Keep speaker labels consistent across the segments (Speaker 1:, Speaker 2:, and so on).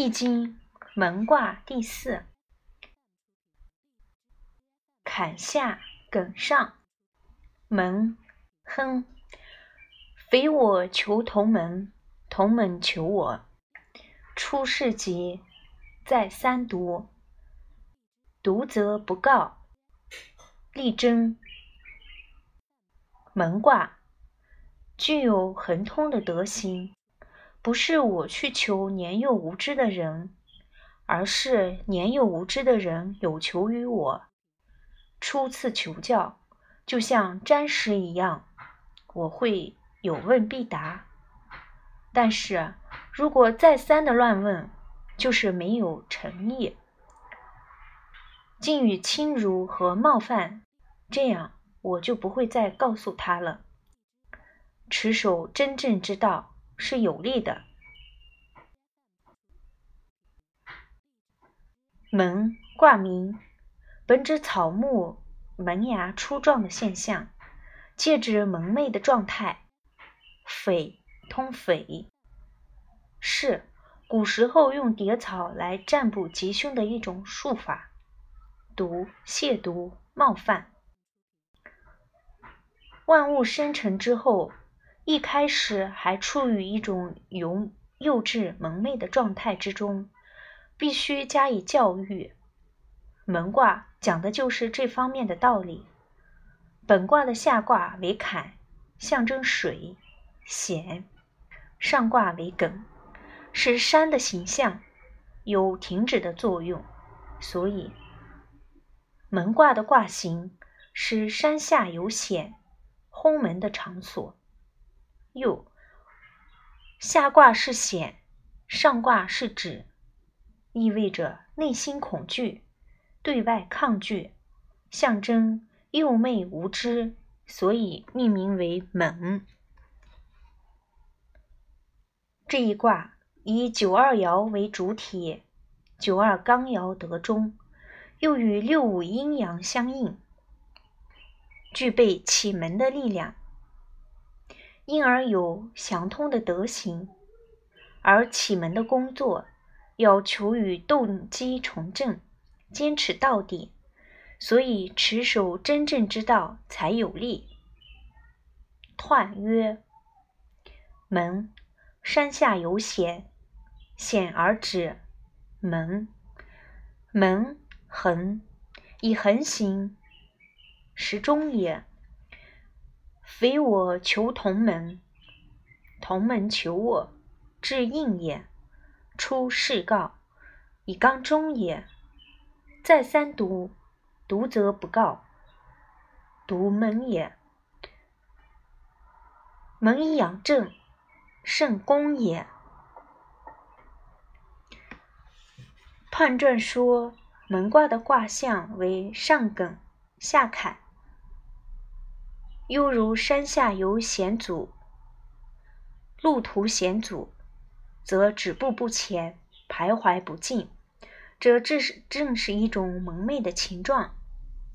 Speaker 1: 易经》门卦第四，坎下艮上，门，亨。匪我求同门，同门求我。出世节，再三读，读则不告。力争。门卦具有恒通的德行。不是我去求年幼无知的人，而是年幼无知的人有求于我。初次求教，就像占石一样，我会有问必答。但是如果再三的乱问，就是没有诚意，敬语轻辱和冒犯，这样我就不会再告诉他了。持守真正之道。是有利的。萌卦名，本指草木萌芽初壮的现象，借指萌昧的状态。匪通匪，是古时候用蝶草来占卜吉凶的一种术法。毒亵渎冒犯，万物生成之后。一开始还处于一种幼幼稚蒙昧的状态之中，必须加以教育。门卦讲的就是这方面的道理。本卦的下卦为坎，象征水险；上卦为艮，是山的形象，有停止的作用。所以门卦的卦形是山下有险，轰门的场所。右，下卦是险，上卦是止，意味着内心恐惧，对外抗拒，象征幼昧无知，所以命名为猛。这一卦以九二爻为主体，九二刚爻得中，又与六五阴阳相应，具备启门的力量。因而有相通的德行，而启蒙的工作要求与动机从正，坚持到底，所以持守真正之道才有力。彖曰：门，山下有险，险而止。门，门横，以横行，时中也。非我求同门，同门求我，至应也。出世告，以刚中也。再三读，读则不告。读门也，门以养正，圣功也。判传说，门卦的卦象为上艮，下坎。犹如山下有险阻，路途险阻，则止步不前，徘徊不进。这正是正是一种蒙昧的情状。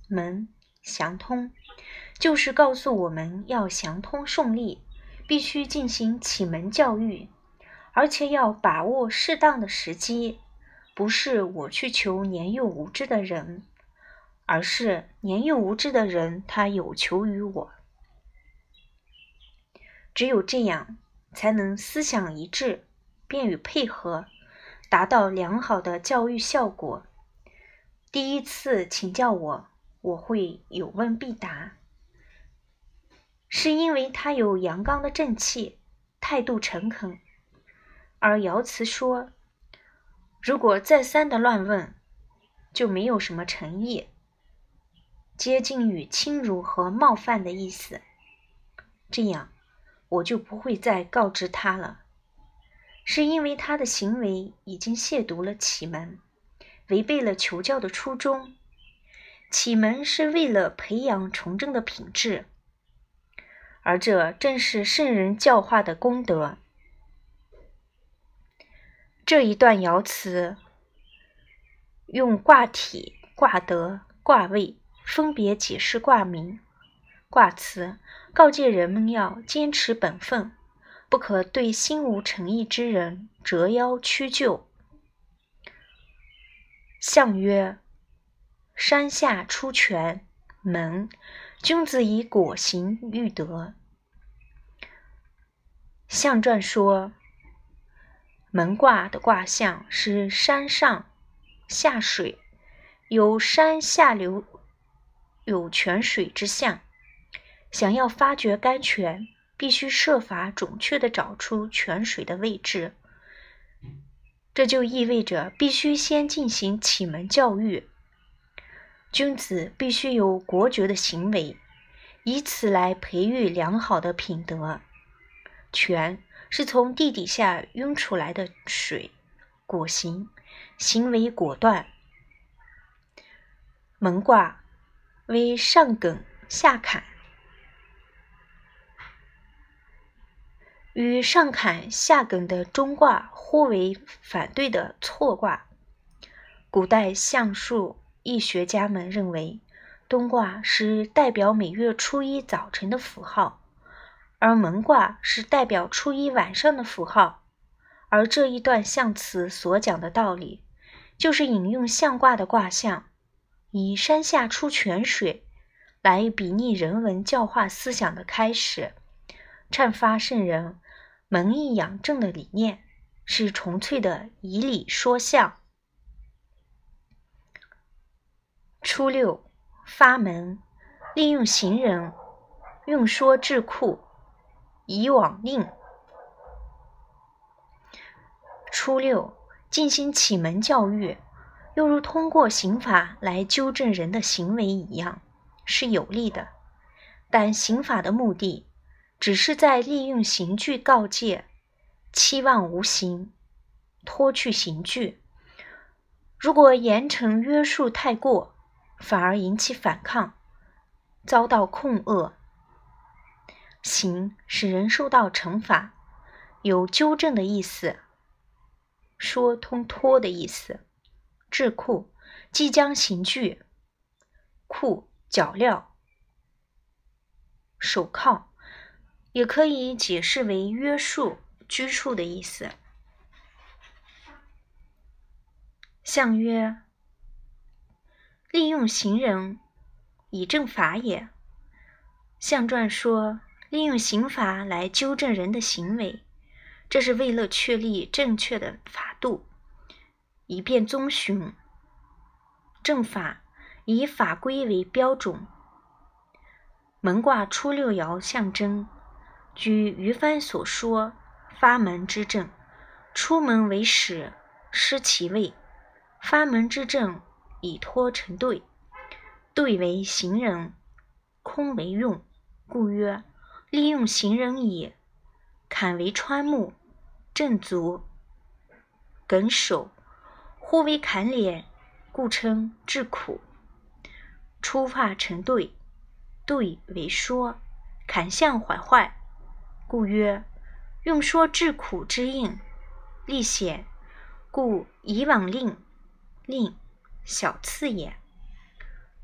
Speaker 1: 门祥通，就是告诉我们要详通顺利，必须进行启蒙教育，而且要把握适当的时机。不是我去求年幼无知的人，而是年幼无知的人他有求于我。只有这样，才能思想一致，便于配合，达到良好的教育效果。第一次请教我，我会有问必答，是因为他有阳刚的正气，态度诚恳。而爻辞说，如果再三的乱问，就没有什么诚意，接近于轻辱和冒犯的意思。这样。我就不会再告知他了，是因为他的行为已经亵渎了启蒙，违背了求教的初衷。启蒙是为了培养崇正的品质，而这正是圣人教化的功德。这一段爻辞用卦体、卦德、卦位分别解释卦名。卦辞告诫人们要坚持本分，不可对心无诚意之人折腰屈就。象曰：山下出泉门，君子以果行育德。象传说，门卦的卦象是山上下水，有山下流有泉水之象。想要发掘甘泉，必须设法准确地找出泉水的位置。这就意味着必须先进行启蒙教育。君子必须有国爵的行为，以此来培育良好的品德。泉是从地底下涌出来的水，果行，行为果断。门卦为上艮下坎。与上坎下艮的中卦互为反对的错卦。古代相术易学家们认为，冬卦是代表每月初一早晨的符号，而蒙卦是代表初一晚上的符号。而这一段象辞所讲的道理，就是引用象卦的卦象，以山下出泉水来比拟人文教化思想的开始，阐发圣人。门义养正的理念是纯粹的以理说象。初六，发门，利用行人，用说智库，以往令。初六，进行启蒙教育，又如通过刑法来纠正人的行为一样，是有利的。但刑法的目的。只是在利用刑具告诫，期望无形，脱去刑具。如果严惩约束太过，反而引起反抗，遭到控恶。刑使人受到惩罚，有纠正的意思，说通脱的意思。智库即将刑具，库脚镣，手铐。也可以解释为约束、拘束的意思。相曰：利用行人以正法也。象传说，利用刑法来纠正人的行为，这是为了确立正确的法度，以便遵循正法，以法规为标准。门卦初六爻象征。据于帆所说，发门之正，出门为始，失其位；发门之正，以托成对，对为行人，空为用，故曰：利用行人也。坎为川木，正足，梗手，或为坎脸，故称至苦。出发成对，对为说，坎象缓坏。故曰：用说治苦之应，历险，故以往令，令小次也。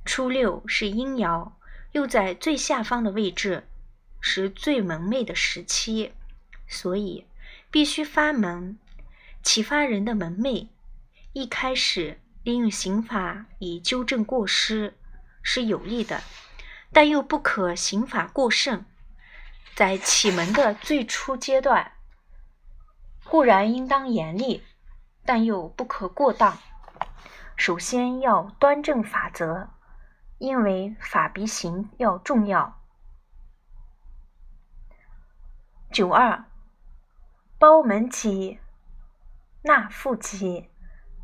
Speaker 1: 初六是阴爻，又在最下方的位置，是最蒙昧的时期，所以必须发蒙，启发人的蒙昧。一开始利用刑法以纠正过失是有利的，但又不可刑法过甚。在启蒙的最初阶段，固然应当严厉，但又不可过当。首先要端正法则，因为法比行要重要。九二，包门吉，纳妇吉，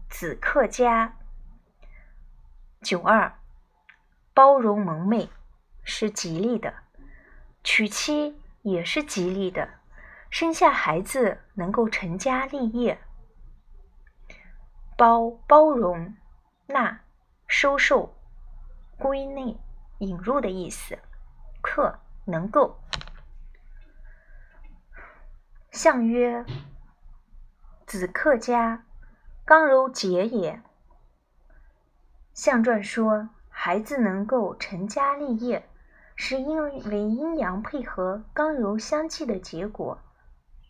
Speaker 1: 子克家。九二，包容蒙昧是吉利的，娶妻。也是吉利的，生下孩子能够成家立业。包包容，纳收受，归内引入的意思。克能够。象曰：子克家，刚柔节也。象传说，孩子能够成家立业。是因为阴阳配合、刚柔相济的结果，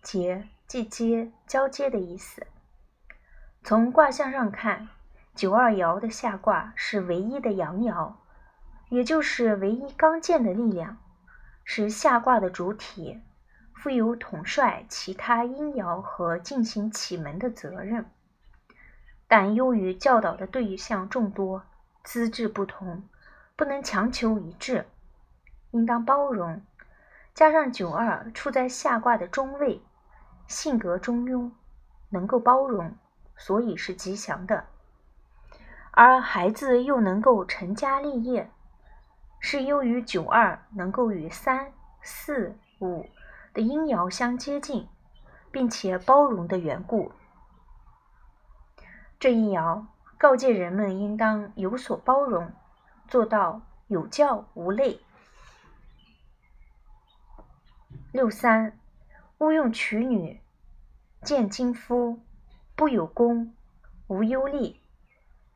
Speaker 1: 结即接交接的意思。从卦象上看，九二爻的下卦是唯一的阳爻，也就是唯一刚健的力量，是下卦的主体，负有统帅其他阴爻和进行启蒙的责任。但由于教导的对象众多，资质不同，不能强求一致，应当包容。加上九二处在下卦的中位，性格中庸，能够包容，所以是吉祥的。而孩子又能够成家立业，是由于九二能够与三、四、五的阴爻相接近，并且包容的缘故。这一爻告诫人们应当有所包容，做到有教无类。六三，勿用娶女，见金夫，不有功，无忧利。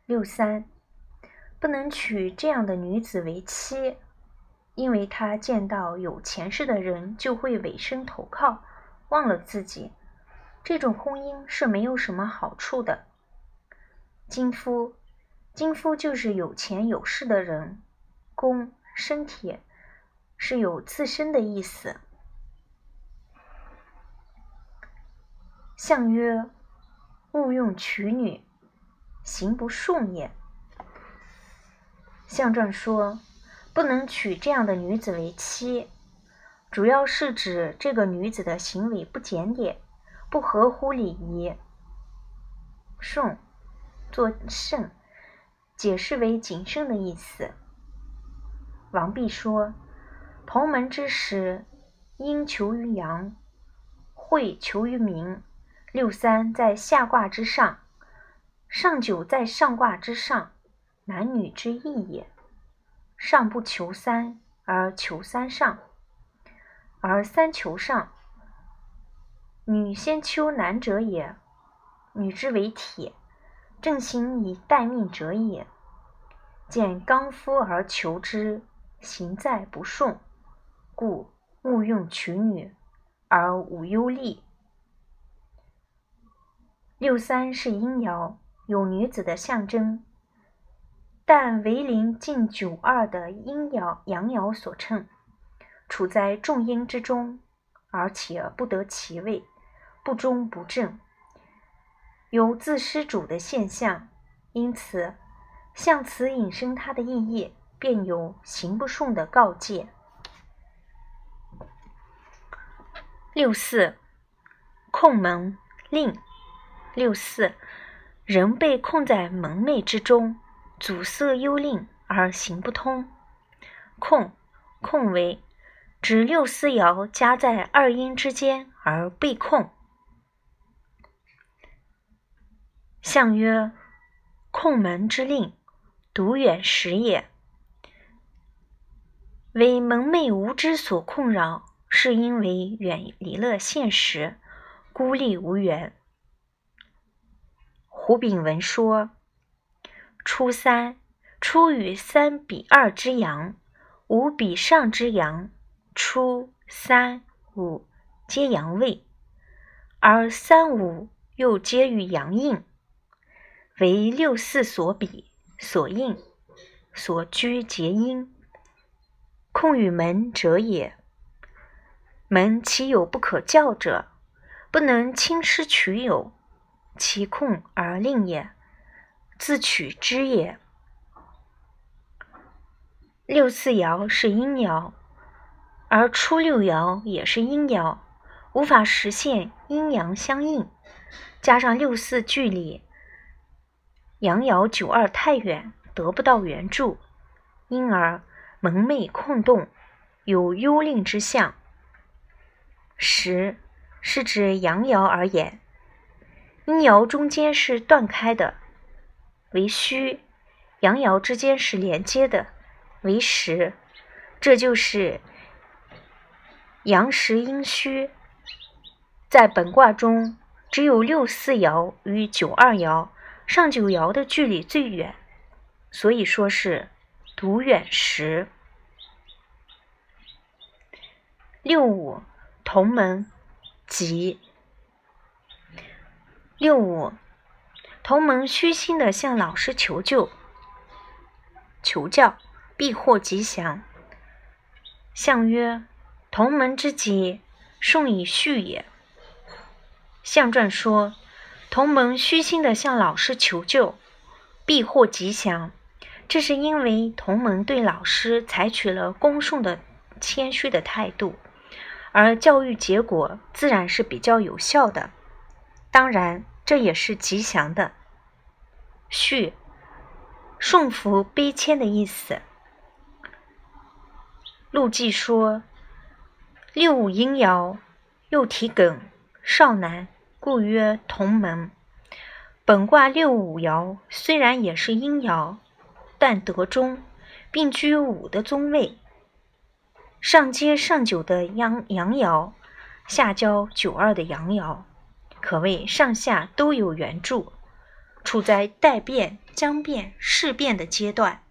Speaker 1: 六三，不能娶这样的女子为妻，因为她见到有钱势的人就会委身投靠，忘了自己，这种婚姻是没有什么好处的。金夫，金夫就是有钱有势的人，宫身体是有自身的意思。相曰：勿用娶女。行不顺也。象传说，不能娶这样的女子为妻，主要是指这个女子的行为不检点，不合乎礼仪。顺，作慎，解释为谨慎的意思。王弼说：同门之时，应求于阳，会求于明。六三在下卦之上。上九在上卦之上，男女之义也。上不求三，而求三上，而三求上。女先求男者也，女之为铁，正行以待命者也。见刚夫而求之，行在不顺，故勿用娶女，而无忧利。六三是阴爻。有女子的象征，但为临近九二的阴爻阳爻所称，处在重阴之中，而且不得其位，不中不正，有自失主的现象，因此向此引申它的意义，便有行不顺的告诫。六四，控门令，六四。人被困在蒙昧之中，阻塞幽令而行不通。困，困为指六四爻夹在二阴之间而被困。象曰：控门之令，独远时也。为蒙昧无知所困扰，是因为远离了现实，孤立无援。胡炳文说：“初三，初与三比二之阳，五比上之阳，初三五皆阳位，而三五又皆与阳应，为六四所比，所应，所居皆阴，控与门者也。门其有不可教者？不能轻师取友。”其控而令也，自取之也。六四爻是阴爻，而初六爻也是阴爻，无法实现阴阳相应。加上六四距离阳爻九二太远，得不到援助，因而蒙昧空洞，有幽令之象。十是指阳爻而言。阴爻中间是断开的，为虚；阳爻之间是连接的，为实。这就是阳实阴虚。在本卦中，只有六四爻与九二爻、上九爻的距离最远，所以说是独远时。六五同门吉。六五，同门虚心的向老师求救、求教，必获吉祥。相曰：同门之吉，顺以序也。相传说，同门虚心的向老师求救，必获吉祥。这是因为同门对老师采取了恭顺的、谦虚的态度，而教育结果自然是比较有效的。当然，这也是吉祥的。序，顺服卑谦的意思。陆绩说：“六五阴爻，又提艮，少男，故曰同门。”本卦六五爻虽然也是阴爻。但得中，并居五的中位，上接上九的阳阳爻，下交九二的阳爻，可谓上下都有援助，处在待变、将变、事变的阶段。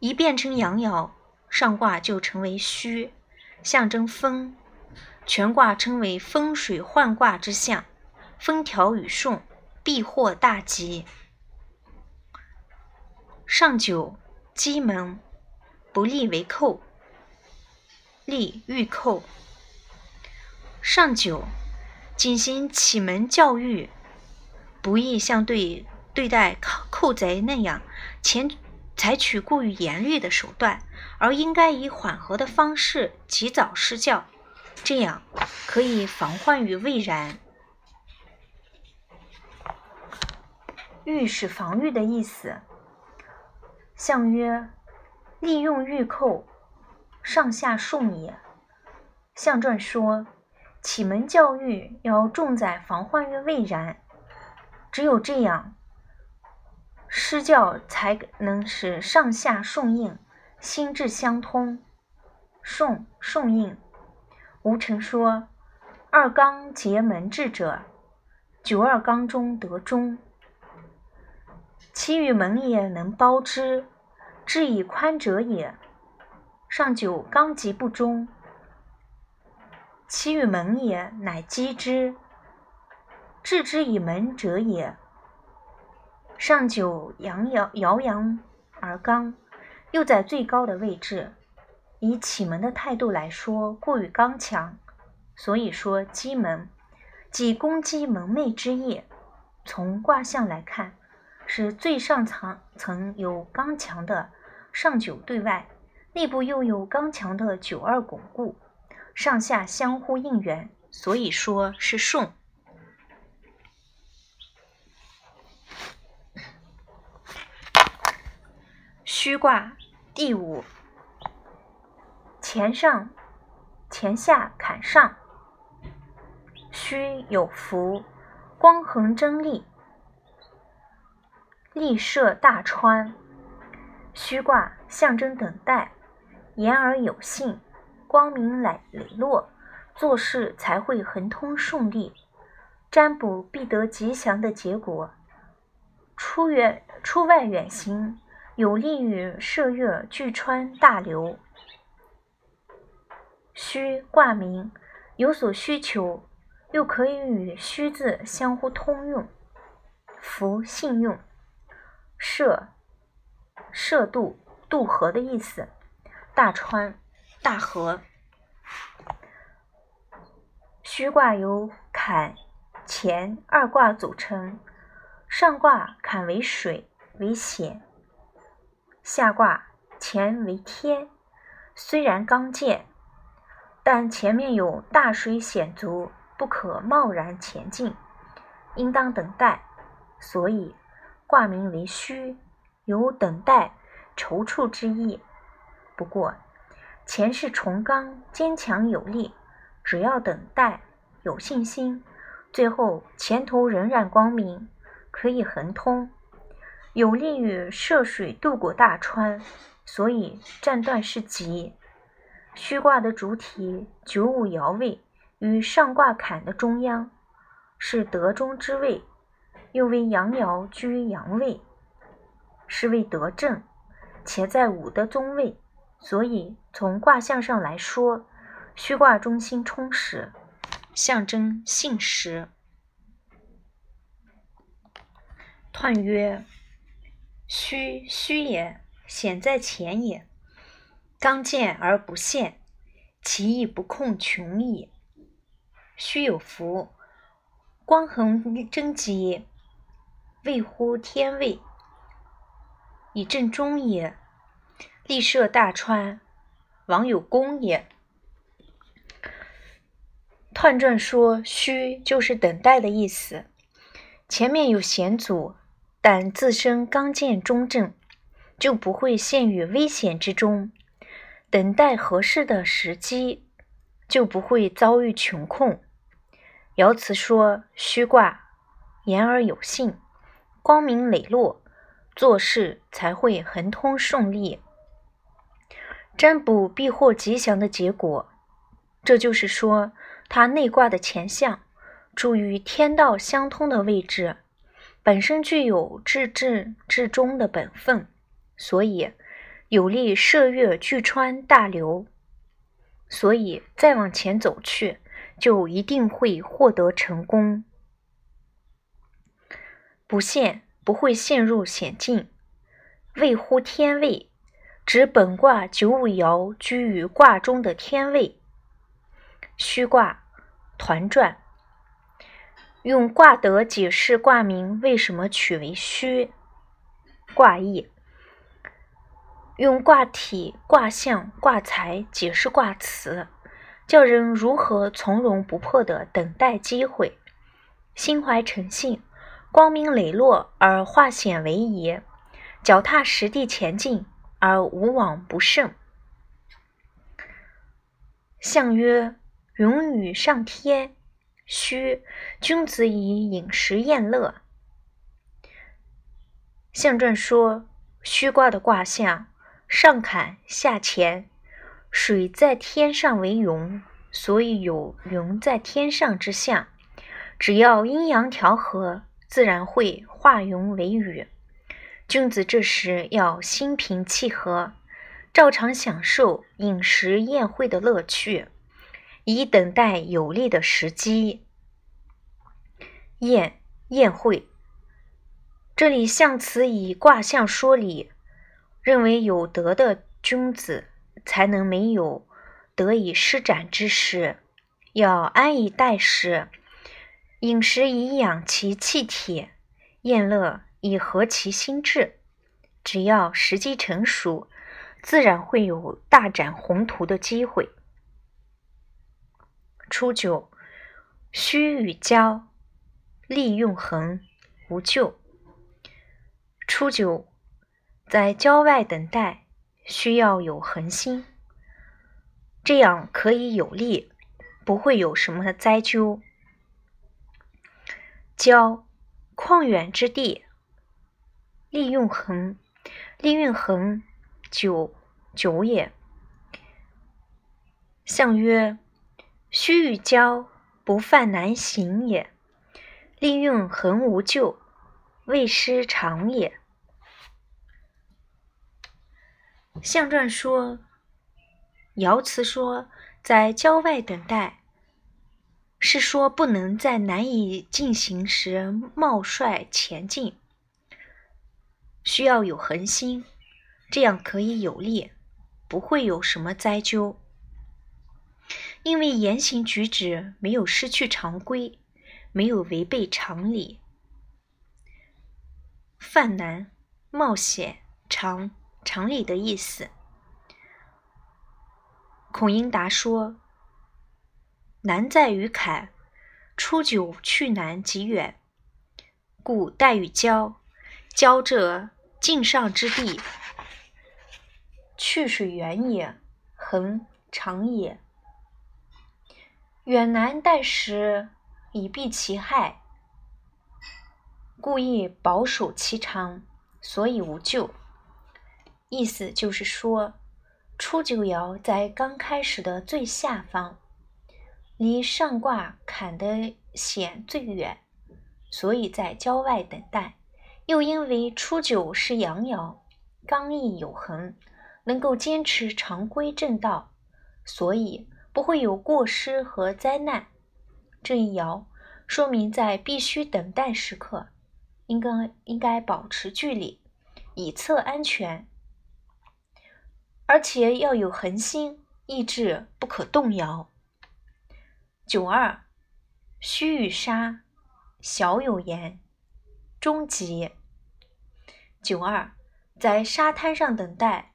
Speaker 1: 一变成阳爻，上卦就成为虚，象征风。全卦称为风水换卦之象，风调雨顺，必获大吉。上九，鸡门，不利为寇，利欲寇。上九，进行启蒙教育，不宜像对对待寇贼那样前采取过于严厉的手段，而应该以缓和的方式及早施教，这样可以防患于未然。御是防御的意思。相曰：利用御寇，上下顺也。象传说，启蒙教育要重在防患于未然，只有这样，施教才能使上下顺应，心智相通。顺顺应。吴承说：二纲结门志者，九二纲中得中。其与门也，能包之，志以宽者也。上九刚极不中，其与门也，乃击之，治之以门者也。上九阳爻爻阳而刚，又在最高的位置，以启门的态度来说，过于刚强，所以说击门，即攻击门楣之意。从卦象来看。是最上层层有刚强的上九对外，内部又有刚强的九二巩固，上下相互应援，所以说是顺。虚卦第五，前上前下坎上，虚有福，光恒争利。立设大川，虚卦象征等待，言而有信，光明磊磊落，做事才会亨通顺利，占卜必得吉祥的结果。出远出外远行，有利于涉越巨川大流。虚卦名，有所需求，又可以与虚字相互通用。福信用。涉，涉渡，渡河的意思。大川，大河。虚卦由坎、乾二卦组成。上卦坎为水，为险；下卦乾为天。虽然刚健，但前面有大水险阻，不可贸然前进，应当等待。所以。卦名为虚，有等待、踌躇之意。不过，前世重刚、坚强有力，只要等待、有信心，最后前途仍然光明，可以亨通，有利于涉水渡过大川。所以战断是吉。虚卦的主体九五爻位与上卦坎的中央，是德中之位。又为阳爻居阳位，是为德正，且在五的中位，所以从卦象上来说，虚卦中心充实，象征信实。彖曰：虚，虚也，险在前也。刚健而不陷，其意不控穷矣。虚有福，光衡贞吉，位乎天位，以正中也。立涉大川，王有功也。彖传说虚就是等待的意思。前面有险阻，但自身刚健中正，就不会陷于危险之中；等待合适的时机，就不会遭遇穷困。爻辞说虚卦言而有信，光明磊落，做事才会亨通顺利。占卜必获吉祥的结果，这就是说，它内卦的前象。处于天道相通的位置，本身具有至正至忠的本分，所以有利涉越巨川大流。所以再往前走去，就一定会获得成功。不陷不会陷入险境，位乎天位，指本卦九五爻居于卦中的天位。虚卦团转。用卦德解释卦名为什么取为虚？卦意。用卦体、卦象、卦材解释卦辞，叫人如何从容不迫地等待机会，心怀诚信，光明磊落而化险为夷，脚踏实地前进而无往不胜。象曰：云雨上天。虚，君子以饮食宴乐。象传说，虚卦的卦象上坎下乾，水在天上为云，所以有云在天上之象。只要阴阳调和，自然会化云为雨。君子这时要心平气和，照常享受饮食宴会的乐趣。以等待有利的时机。宴宴会，这里象辞以卦象说理，认为有德的君子才能没有得以施展之时，要安以待时，饮食以养其气体，宴乐以合其心志。只要时机成熟，自然会有大展宏图的机会。初九，虚与交，利用恒，无咎。初九，在郊外等待，需要有恒心，这样可以有利，不会有什么灾咎。郊，旷远之地，利用恒，利用恒，久久也。象曰。须与交，不犯难行也；利用恒无咎，未失常也。象传说，爻辞说，在郊外等待，是说不能在难以进行时冒率前进，需要有恒心，这样可以有利，不会有什么灾咎。因为言行举止没有失去常规，没有违背常理，犯难、冒险、常常理的意思。孔英达说：“难在于坎，初九去难极远，故待与交。交者，境上之地，去水远也，恒长也。”远难待时，以避其害，故意保守其长，所以无咎。意思就是说，初九爻在刚开始的最下方，离上卦坎的险最远，所以在郊外等待。又因为初九是阳爻，刚毅有恒，能够坚持常规正道，所以。不会有过失和灾难。这一爻说明，在必须等待时刻，应该应该保持距离，以测安全。而且要有恒心，意志不可动摇。九二，须臾沙，小有言，终极。九二，在沙滩上等待，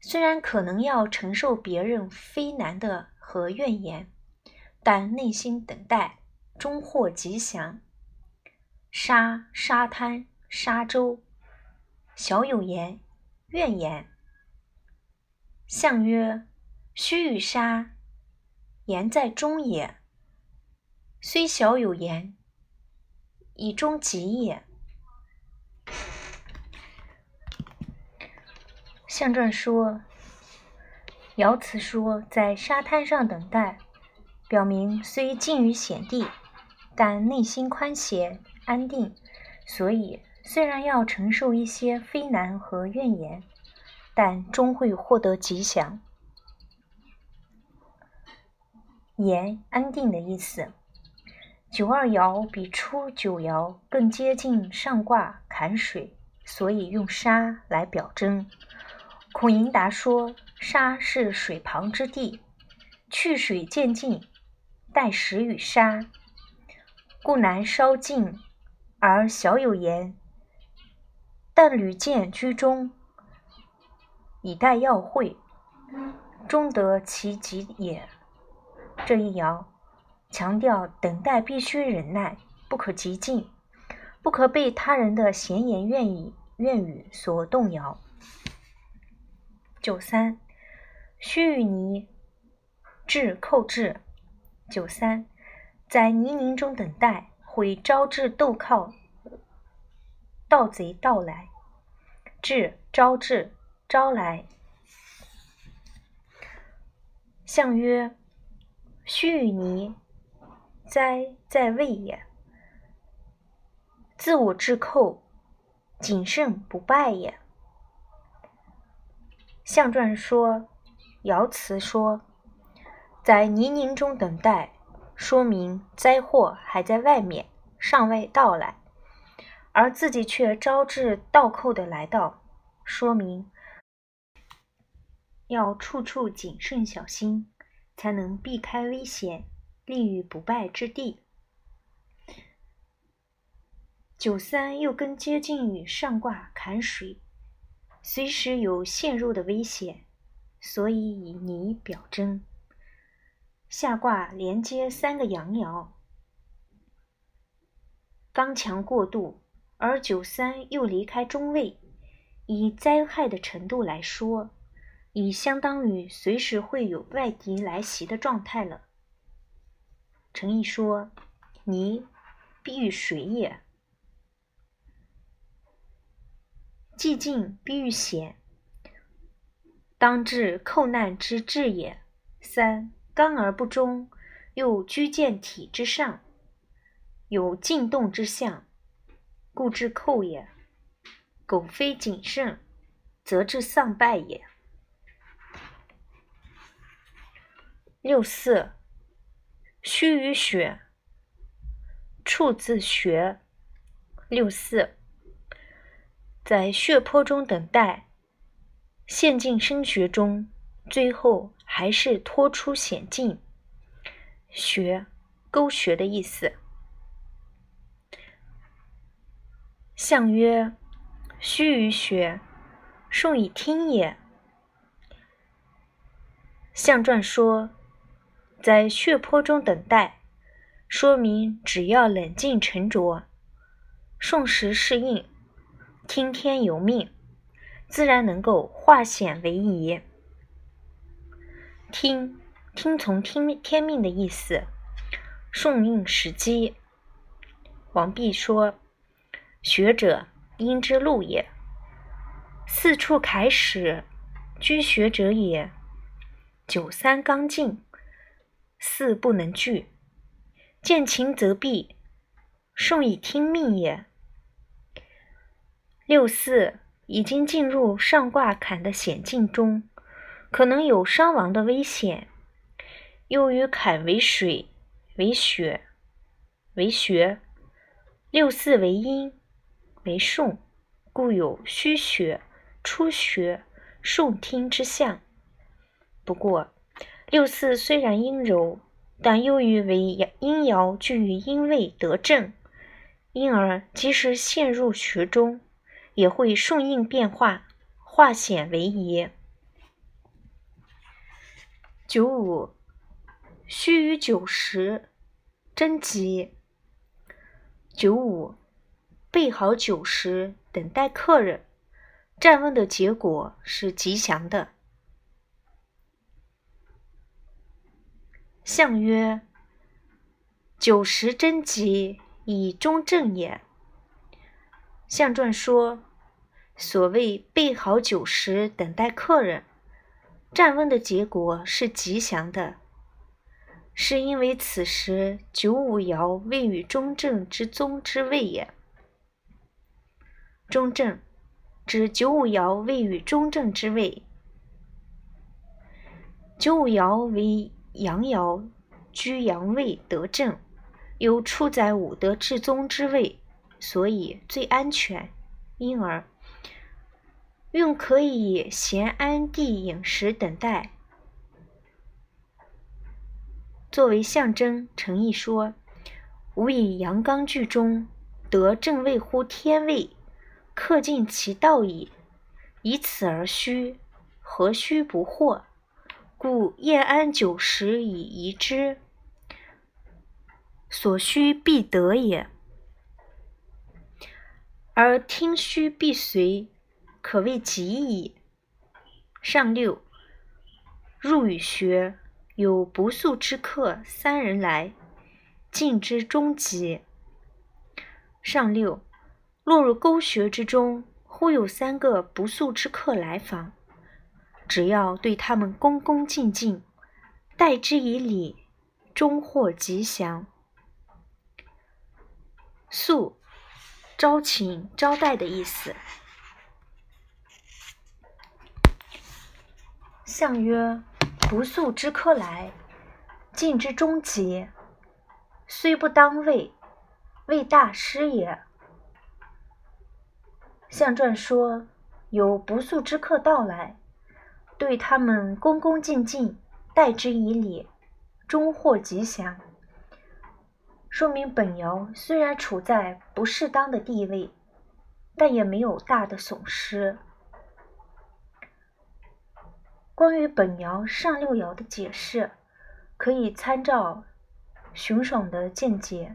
Speaker 1: 虽然可能要承受别人非难的和怨言，但内心等待终获吉祥。沙沙滩沙洲，小有言怨言。象曰：须臾沙，言在中也。虽小有言，以终吉也。象传说，爻辞说，在沙滩上等待，表明虽境于险地，但内心宽闲安定，所以虽然要承受一些非难和怨言。但终会获得吉祥。言安定的意思。九二爻比初九爻更接近上卦坎水，所以用沙来表征。孔颖达说：“沙是水旁之地，去水渐尽，待时与沙，故难稍尽而小有言。但屡见居中。”以待要会，终得其极也。这一爻强调等待必须忍耐，不可急进，不可被他人的闲言怨语怨语所动摇。九三，须臾泥，至寇至。九三，在泥泞中等待，会招致斗寇、盗贼到来。至，招致。招来，象曰：须与泥，哉在位也。自我至寇，谨慎不败也。象传说，爻辞说，在泥泞中等待，说明灾祸还在外面，尚未到来，而自己却招致倒扣的来到，说明。要处处谨慎小心，才能避开危险，立于不败之地。九三又更接近于上卦坎水，随时有陷入的危险，所以以泥表征。下卦连接三个阳爻，刚强过度，而九三又离开中位，以灾害的程度来说。已相当于随时会有外敌来袭的状态了。诚意说：“泥必喻水也，既进必喻险，当至寇难之至也。三刚而不忠，又居见体之上，有进动之象，故至寇也。苟非谨慎，则至丧败也。”六四，须与血，处自学。六四，在血泊中等待，陷进深穴中，最后还是脱出险境。穴，沟穴的意思。象曰：须臾雪，顺以听也。象传说。在血泊中等待，说明只要冷静沉着，顺时适应，听天由命，自然能够化险为夷。听，听从听天命的意思，顺应时机。王弼说：“学者应之路也，四处凯始，居学者也。九三刚进。”四不能拒，见情则避，顺以听命也。六四已经进入上卦坎的险境中，可能有伤亡的危险。又与坎为水，为血，为穴，六四为阴，为顺，故有虚血、出血、顺听之象。不过，六四虽然阴柔，但由于为阴爻居于阴位得正，因而即使陷入穴中，也会顺应变化，化险为夷。九五，须臾九十，贞吉。九五，备好酒食，等待客人。占问的结果是吉祥的。象曰：九十贞吉，以中正也。象传说，所谓备好酒食，等待客人。占问的结果是吉祥的，是因为此时九五爻位于中正之宗之位也。中正指九五爻位于中正之位，九五爻为阳爻，居阳位得正，又处在五德至宗之位，所以最安全，因而。用可以闲安地饮食等待，作为象征，诚意说：吾以阳刚居中，得正位乎天位，克尽其道矣。以此而虚，何须不惑？故宴安九十以宜之，所需必得也。而听虚必随。可谓吉矣。上六，入与学，有不速之客三人来，进之终吉。上六，落入沟穴之中，忽有三个不速之客来访，只要对他们恭恭敬敬，待之以礼，终获吉祥。速，招请招待的意思。象曰：“不速之客来，进之终吉。虽不当位，未大师也。”象传说有不速之客到来，对他们恭恭敬敬，待之以礼，终获吉祥。说明本爻虽然处在不适当的地位，但也没有大的损失。关于本爻上六爻的解释，可以参照熊爽的见解。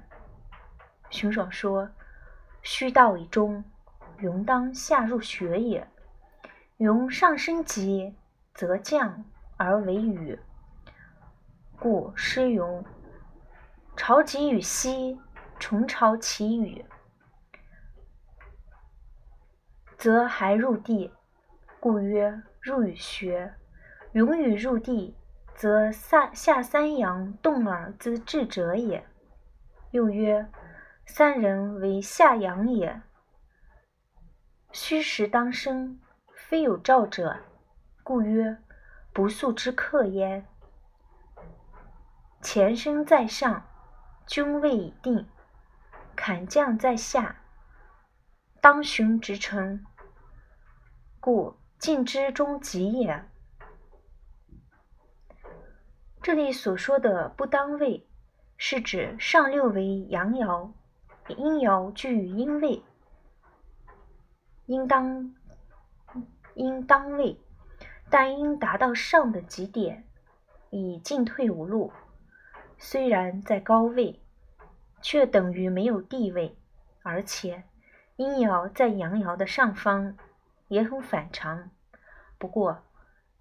Speaker 1: 熊爽说：“虚道以中，云当下入学也。云上升极，则降而为雨。故诗云：‘朝极雨兮，重朝其雨，则还入地。’故曰入与学。”云雨入地，则下下三阳动而自至者也。又曰：三人为下阳也。虚实当生，非有兆者，故曰不速之客焉。前生在上，君位已定；坎将在下，当循直臣，故进之中吉也。这里所说的不当位，是指上六为阳爻，阴爻居于阴位，应当应当位，但应达到上的极点，已进退无路。虽然在高位，却等于没有地位，而且阴爻在阳爻的上方，也很反常。不过，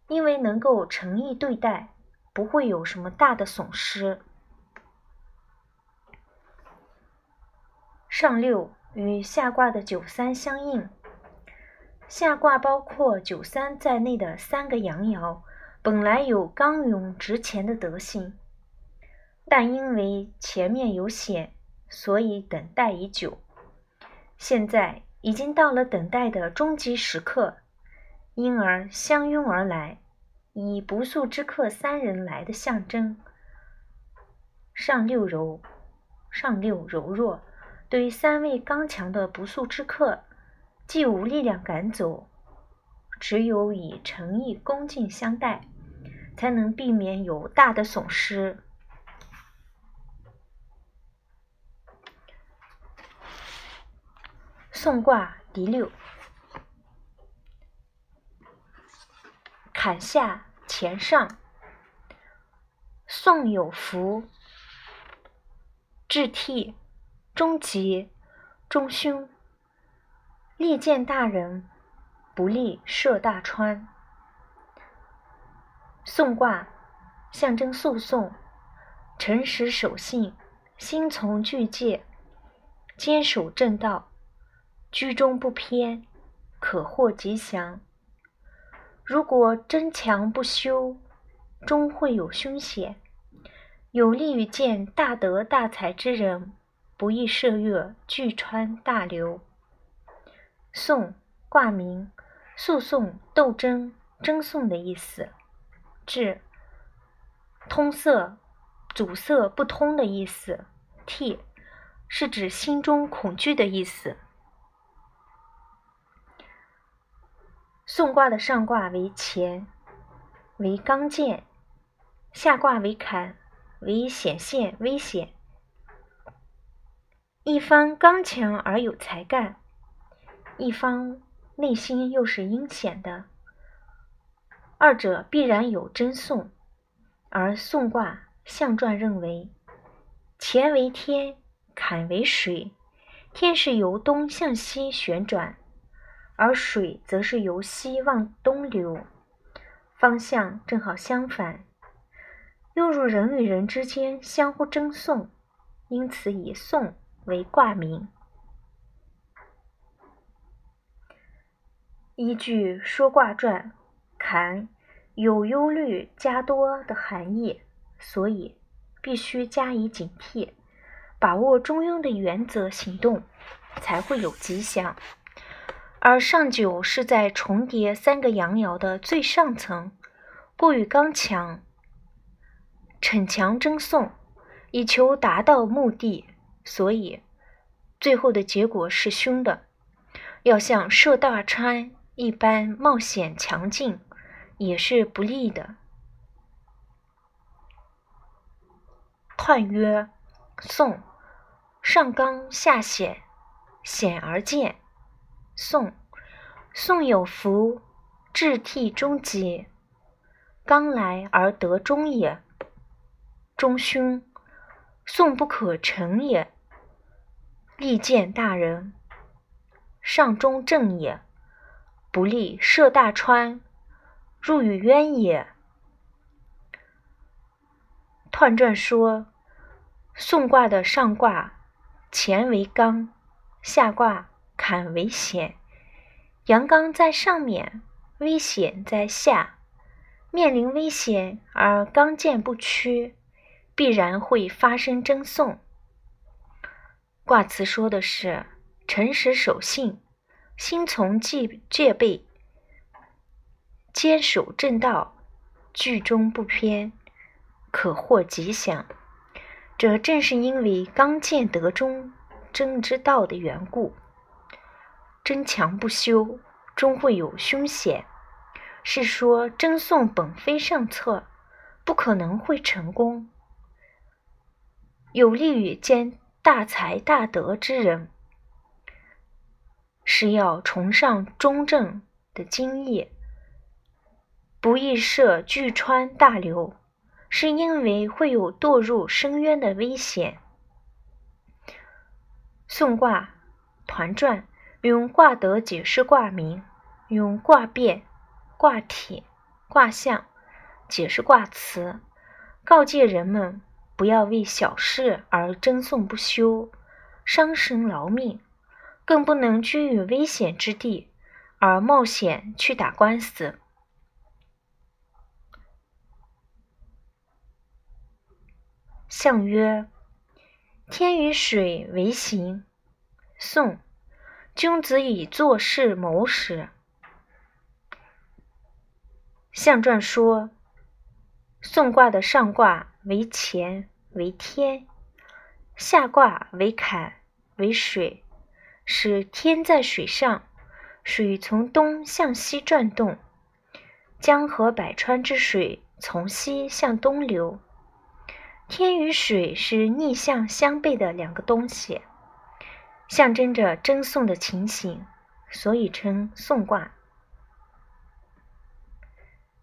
Speaker 1: 因为能够诚意对待。不会有什么大的损失。上六与下卦的九三相应，下卦包括九三在内的三个阳爻，本来有刚勇直前的德性，但因为前面有险，所以等待已久。现在已经到了等待的终极时刻，因而相拥而来。以不速之客三人来的象征，上六柔，上六柔弱，对三位刚强的不速之客，既无力量赶走，只有以诚意恭敬相待，才能避免有大的损失。宋卦第六，坎下乾上，宋有福，至替，中吉，中凶，利见大人，不利涉大川。宋卦象征诉讼，诚实守信，心从具戒，坚守正道。居中不偏，可获吉祥。如果争强不休，终会有凶险。有利于见大德大才之人，不易涉越巨川大流。讼卦名，诉讼、斗争、争讼的意思。至通塞、阻塞不通的意思。替是指心中恐惧的意思。宋卦的上卦为乾，为刚健；下卦为坎，为显现危险。一方刚强而有才干，一方内心又是阴险的，二者必然有争讼。而宋卦象传认为，乾为天，坎为水，天是由东向西旋转。而水则是由西往东流，方向正好相反，又如人与人之间相互争讼，因此以讼为卦名。依据《说卦传》，坎有忧虑加多的含义，所以必须加以警惕，把握中庸的原则行动，才会有吉祥。而上九是在重叠三个阳爻的最上层，过于刚强，逞强争讼，以求达到目的，所以最后的结果是凶的。要像涉大川一般冒险强劲，也是不利的。彖曰：宋，上刚下险，险而见。宋，宋有福，至替中吉，刚来而得中也。中凶，宋不可成也。利见大人，上中正也，不利涉大川，入于渊也。彖传说，宋卦的上卦乾为刚，下卦。很危险，阳刚在上面，危险在下。面临危险而刚健不屈，必然会发生争讼。卦辞说的是诚实守信，心从戒戒备，坚守正道，居中不偏，可获吉祥。这正是因为刚健得中，争之道的缘故。争强不休，终会有凶险。是说争讼本非上策，不可能会成功。有利于兼大才大德之人，是要崇尚中正的经义，不易涉巨川大流，是因为会有堕入深渊的危险。宋卦团传。用卦德解释卦名，用卦变、卦体、卦象解释卦辞，告诫人们不要为小事而争讼不休，伤身劳命，更不能居于危险之地而冒险去打官司。象曰：天与水为行。宋。君子以做事谋时。象传说，宋卦的上卦为乾为天，下卦为坎为水，是天在水上，水从东向西转动，江河百川之水从西向东流。天与水是逆向相悖的两个东西，象征着争讼的情形，所以称讼卦。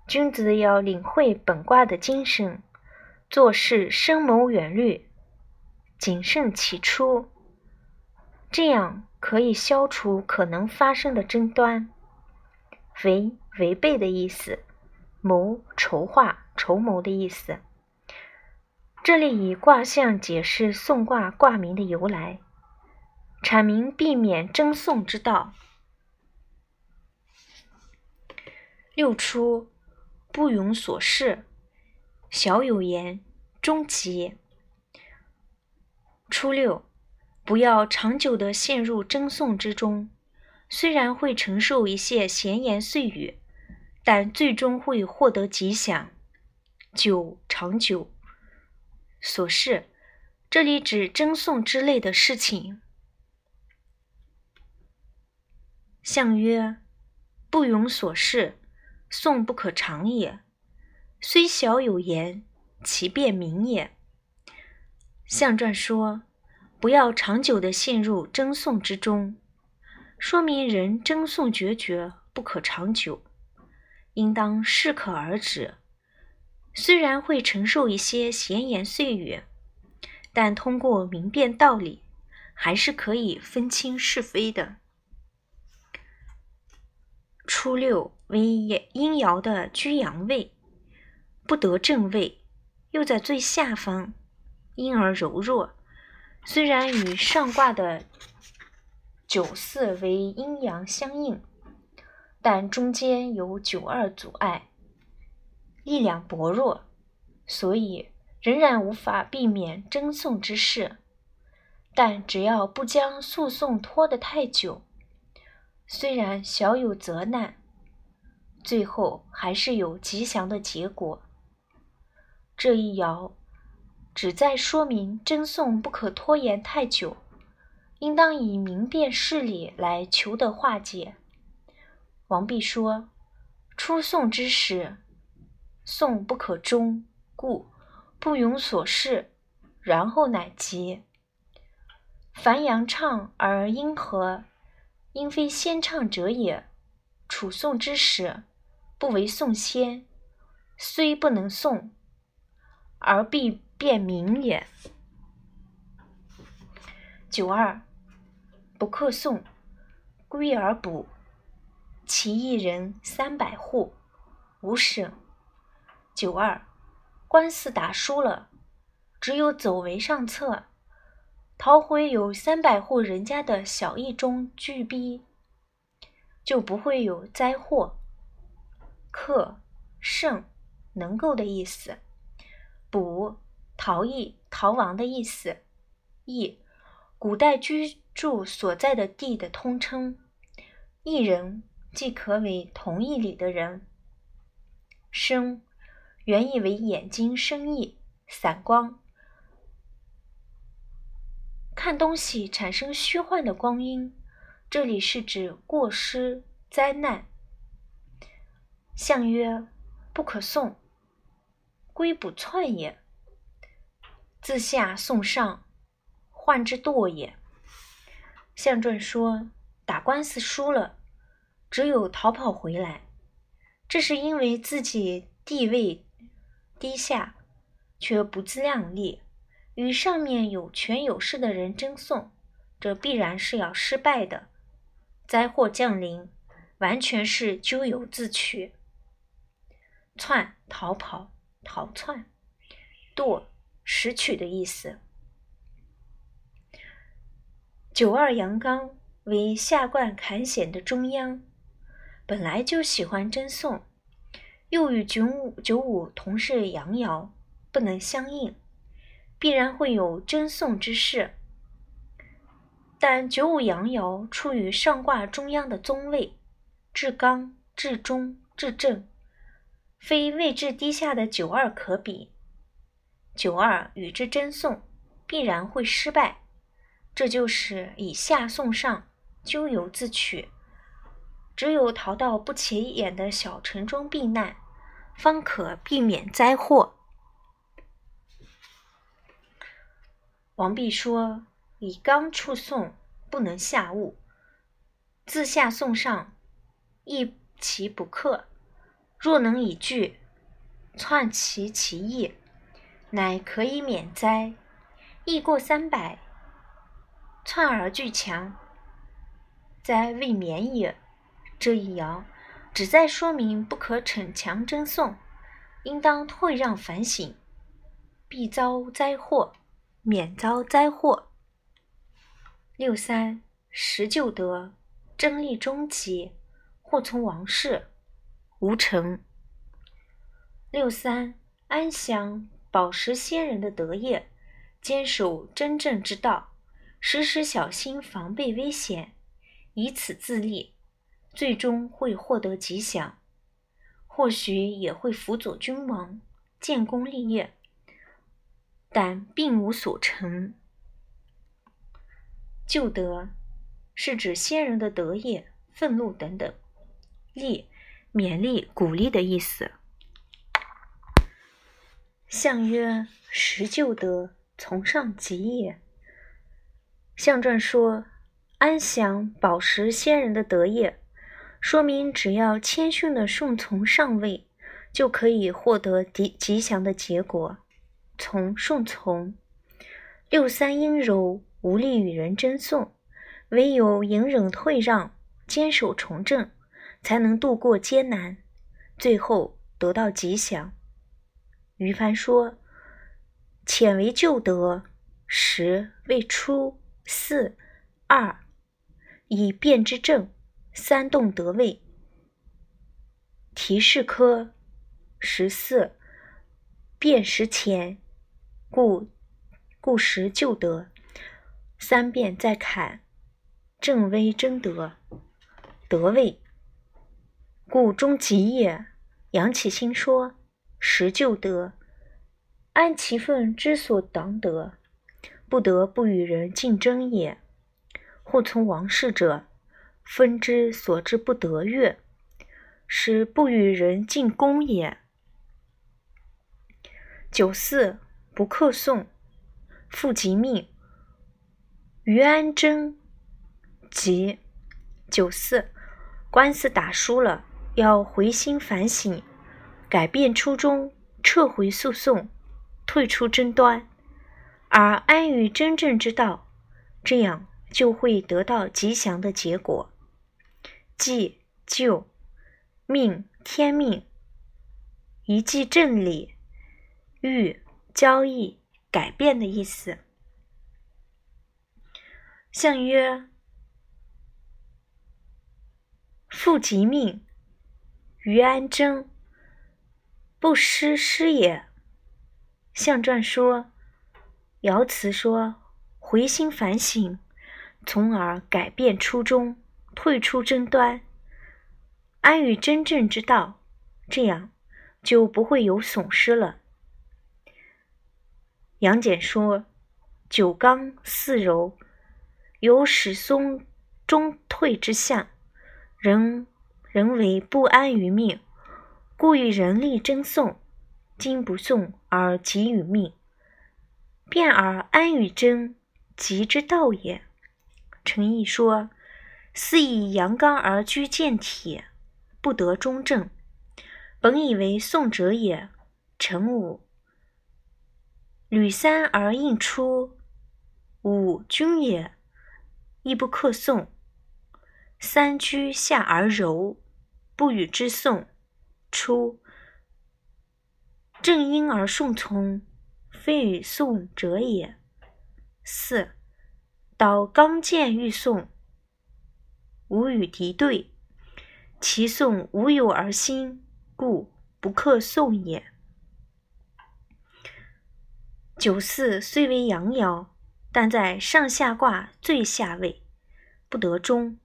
Speaker 1: 君子要领会本卦的精神，做事深谋远虑，谨慎起初，这样可以消除可能发生的争端。违违背的意思，谋筹划筹谋的意思。这里以卦象解释讼卦卦名的由来，阐明避免争讼之道。六出，不庸所事，小有言，终吉。初六，不要长久的陷入争讼之中，虽然会承受一些闲言碎语，但最终会获得吉祥。九长久。所事，这里指争讼之类的事情。相曰：不庸所事，讼不可长也。虽小有言，其辩明也。象传说，不要长久的陷入争讼之中，说明人争讼决绝不可长久，应当适可而止。虽然会承受一些闲言碎语，但通过明辨道理，还是可以分清是非的。初六为阴爻的居阳位，不得正位，又在最下方，因而柔弱。虽然与上卦的九四为阴阳相应，但中间有九二阻碍。力量薄弱，所以仍然无法避免争讼之事。但只要不将诉讼拖得太久，虽然小有责难，最后还是有吉祥的结果。这一爻旨在说明争讼不可拖延太久，应当以明辨事理来求得化解。王弼说：“出讼之时。”讼不可终，故不庸所事，然后乃吉。凡阳畅而阴和，应非先唱者也。楚宋之时，不为宋先，虽不能宋，而必变明也。九二，不克讼，归而补，其一人三百户，无省。九二，官司打输了，只有走为上策，逃回有三百户人家的小邑中居逼，就不会有灾祸。克，胜，能够的意思。补，逃逸、逃亡的意思。邑，古代居住所在的地的通称。邑人，即可为同邑里的人。生。原意为眼睛生意散光，看东西产生虚幻的光阴。这里是指过失灾难。相曰：不可送，归不窜也。自下送上，患之惰也。相传说打官司输了，只有逃跑回来，这是因为自己地位。低下，却不自量力，与上面有权有势的人争讼，这必然是要失败的。灾祸降临，完全是咎由自取。窜，逃跑、逃窜；堕，拾取的意思。九二阳刚为下贯坎险的中央，本来就喜欢争讼。又与九五九五同是阳爻，不能相应，必然会有争讼之事。但九五阳爻处于上卦中央的宗位，至刚、至中、至正，非位置低下的九二可比。九二与之争讼，必然会失败。这就是以下送上，咎由自取。只有逃到不起眼的小城中避难，方可避免灾祸。王弼说：“以刚出送，不能下物；自下送上，亦其不克。若能以句，篡其其意，乃可以免灾。亦过三百，篡而俱强，灾未免也。”这一爻旨在说明不可逞强争讼，应当退让反省，必遭灾祸，免遭灾祸。六三十旧德，争利终极，或从王室，无成。六三安享保持先人的德业，坚守真正之道，时时小心防备危险，以此自立。最终会获得吉祥，或许也会辅佐君王建功立业，但并无所成。旧德是指先人的德业、愤怒等等；励，勉励、鼓励的意思。象曰：识旧德，从上及也。象传说，安享保持先人的德业。说明只要谦逊的顺从上位，就可以获得吉吉祥的结果。从顺从，六三阴柔，无力与人争讼，唯有隐忍退让，坚守从政，才能度过艰难，最后得到吉祥。于凡说：“浅为旧德，十未出，四二以变之正。”三动得位，提示科十四辨识前，故故时就得三变在坎，正威争得得位，故终吉也。杨启新说：时就得，安其分之所当得，不得不与人竞争也。或从王室者。分之所之不得悦，是不与人进攻也。九四不克讼，复吉命。于安贞吉。九四官司打输了，要回心反省，改变初衷，撤回诉讼，退出争端，而安于真正之道，这样就会得到吉祥的结果。祭救命天命，一记正理，欲交易改变的意思。象曰：复吉命，于安贞，不失失也。象传说，爻辞说，回心反省，从而改变初衷。退出争端，安于真正之道，这样就不会有损失了。杨戬说：“九刚四柔，有始松终退之象，人人为不安于命，故与人力争讼，今不讼而吉于命，变而安于争，吉之道也。”陈毅说。思以阳刚而居健体，不得中正。本以为宋者也，成武。履三而应出，武君也，亦不克宋。三居下而柔，不与之讼。出正因而顺从，非与宋者也。四导刚健欲宋。无与敌对，其讼无有而心，故不克讼也。九四虽为阳爻，但在上下卦最下位，不得中。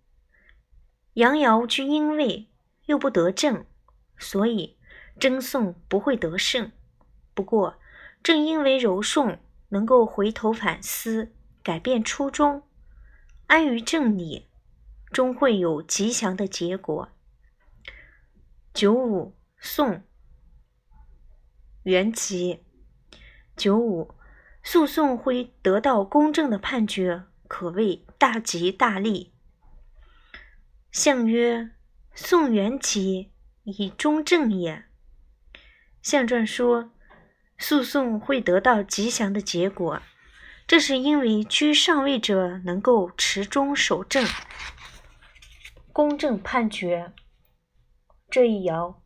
Speaker 1: 阳爻居阴位，又不得正，所以争讼不会得胜。不过，正因为柔顺，能够回头反思，改变初衷，安于正理，终会有吉祥的结果。九五，宋，元吉。九五，诉讼会得到公正的判决，可谓大吉大利。相曰：宋元吉，以中正也。相传说，诉讼会得到吉祥的结果，这是因为居上位者能够持中守正，公正判决。这一爻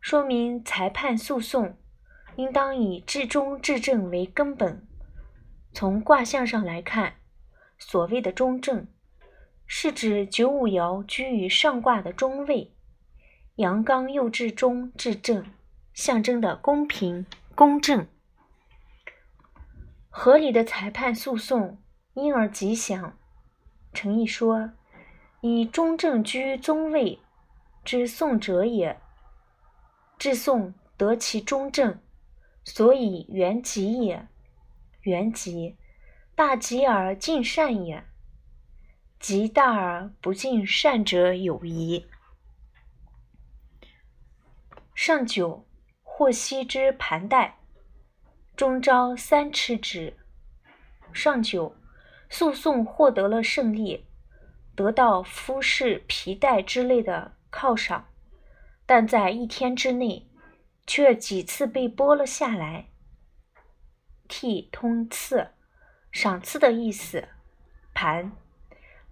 Speaker 1: 说明裁判诉讼应当以至中至正为根本。从卦象上来看，所谓的中正，是指九五爻居于上卦的中位，阳刚又至中至正。象征的公平公正、合理的裁判诉讼，因而吉祥。诚意说：“以中正居中位之讼者也，至讼得其中正，所以元吉也。元吉，大吉而尽善也。吉大而不尽善者有矣。”上九。获悉之盘带，终朝三尺之。上九，诉讼获得了胜利，得到夫饰、皮带之类的犒赏，但在一天之内，却几次被剥了下来。替通赐，赏赐的意思。盘，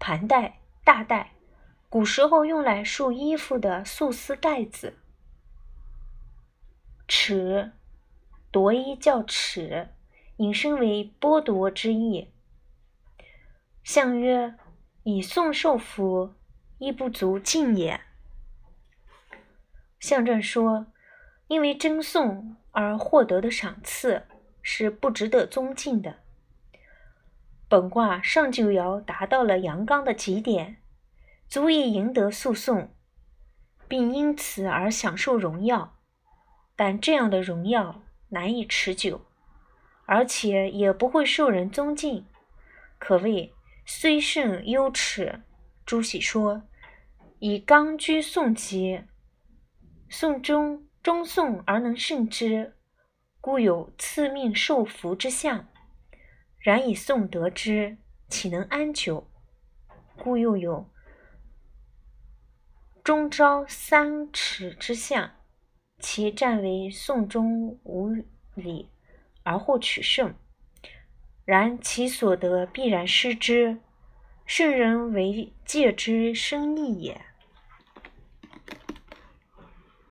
Speaker 1: 盘带、大带，古时候用来束衣服的素丝带子。尺，夺衣叫尺，引申为剥夺之意。相曰：以宋受服，亦不足敬也。象传说，因为争讼而获得的赏赐是不值得尊敬的。本卦上九爻达到了阳刚的极点，足以赢得诉讼，并因此而享受荣耀。但这样的荣耀难以持久，而且也不会受人尊敬，可谓虽胜犹耻。朱熹说：“以刚居宋籍，宋中中宋而能胜之，故有赐命受福之象。然以宋得之，岂能安久？故又有终朝三尺之象。”其战为宋中无礼而获取胜，然其所得必然失之，圣人为戒之生益也。